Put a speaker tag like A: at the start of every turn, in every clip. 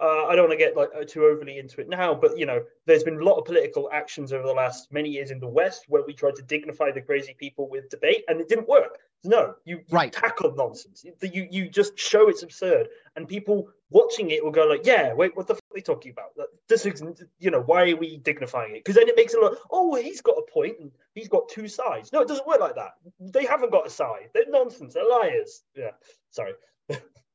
A: uh, I don't want to get like too overly into it now, but you know, there's been a lot of political actions over the last many years in the West where we tried to dignify the crazy people with debate, and it didn't work. No, you, you
B: right.
A: tackle nonsense. You you just show it's absurd, and people watching it will go like, "Yeah, wait, what the fuck are they talking about? This is, you know, why are we dignifying it? Because then it makes it look, oh, well, he's got a point, and he's got two sides. No, it doesn't work like that. They haven't got a side. They're nonsense. They're liars. Yeah, sorry.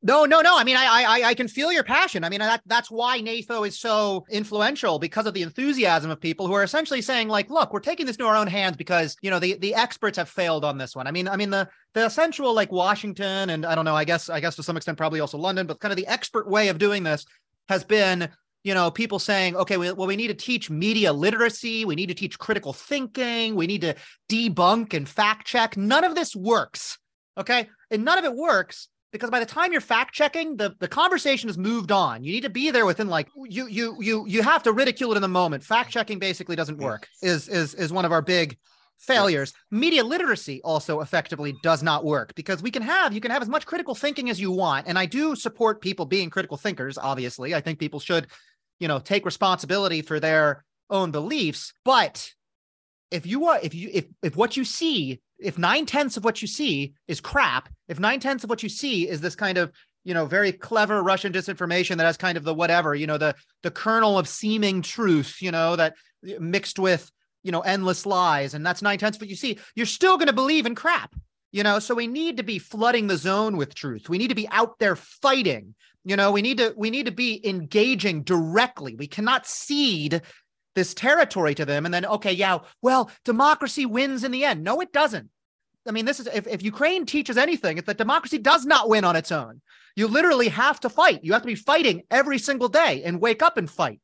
B: No, no, no. I mean, I, I, I can feel your passion. I mean, that, that's why NAFO is so influential because of the enthusiasm of people who are essentially saying, like, look, we're taking this into our own hands because you know the the experts have failed on this one. I mean, I mean the the essential like Washington and I don't know, I guess I guess to some extent probably also London, but kind of the expert way of doing this has been you know people saying okay well we need to teach media literacy we need to teach critical thinking we need to debunk and fact check none of this works okay and none of it works because by the time you're fact checking the, the conversation has moved on. You need to be there within like you you you you have to ridicule it in the moment. Fact checking basically doesn't work is is is one of our big failures. Media literacy also effectively does not work because we can have you can have as much critical thinking as you want and i do support people being critical thinkers obviously. I think people should you know take responsibility for their own beliefs but if you are if you if if what you see if nine tenths of what you see is crap, if nine tenths of what you see is this kind of you know very clever Russian disinformation that has kind of the whatever you know the the kernel of seeming truth, you know that mixed with you know endless lies, and that's nine tenths of what you see, you're still going to believe in crap. You know, so we need to be flooding the zone with truth. We need to be out there fighting. You know, we need to we need to be engaging directly. We cannot cede this territory to them and then okay yeah well democracy wins in the end. No it doesn't. I mean this is if, if ukraine teaches anything it's that democracy does not win on its own. You literally have to fight. You have to be fighting every single day and wake up and fight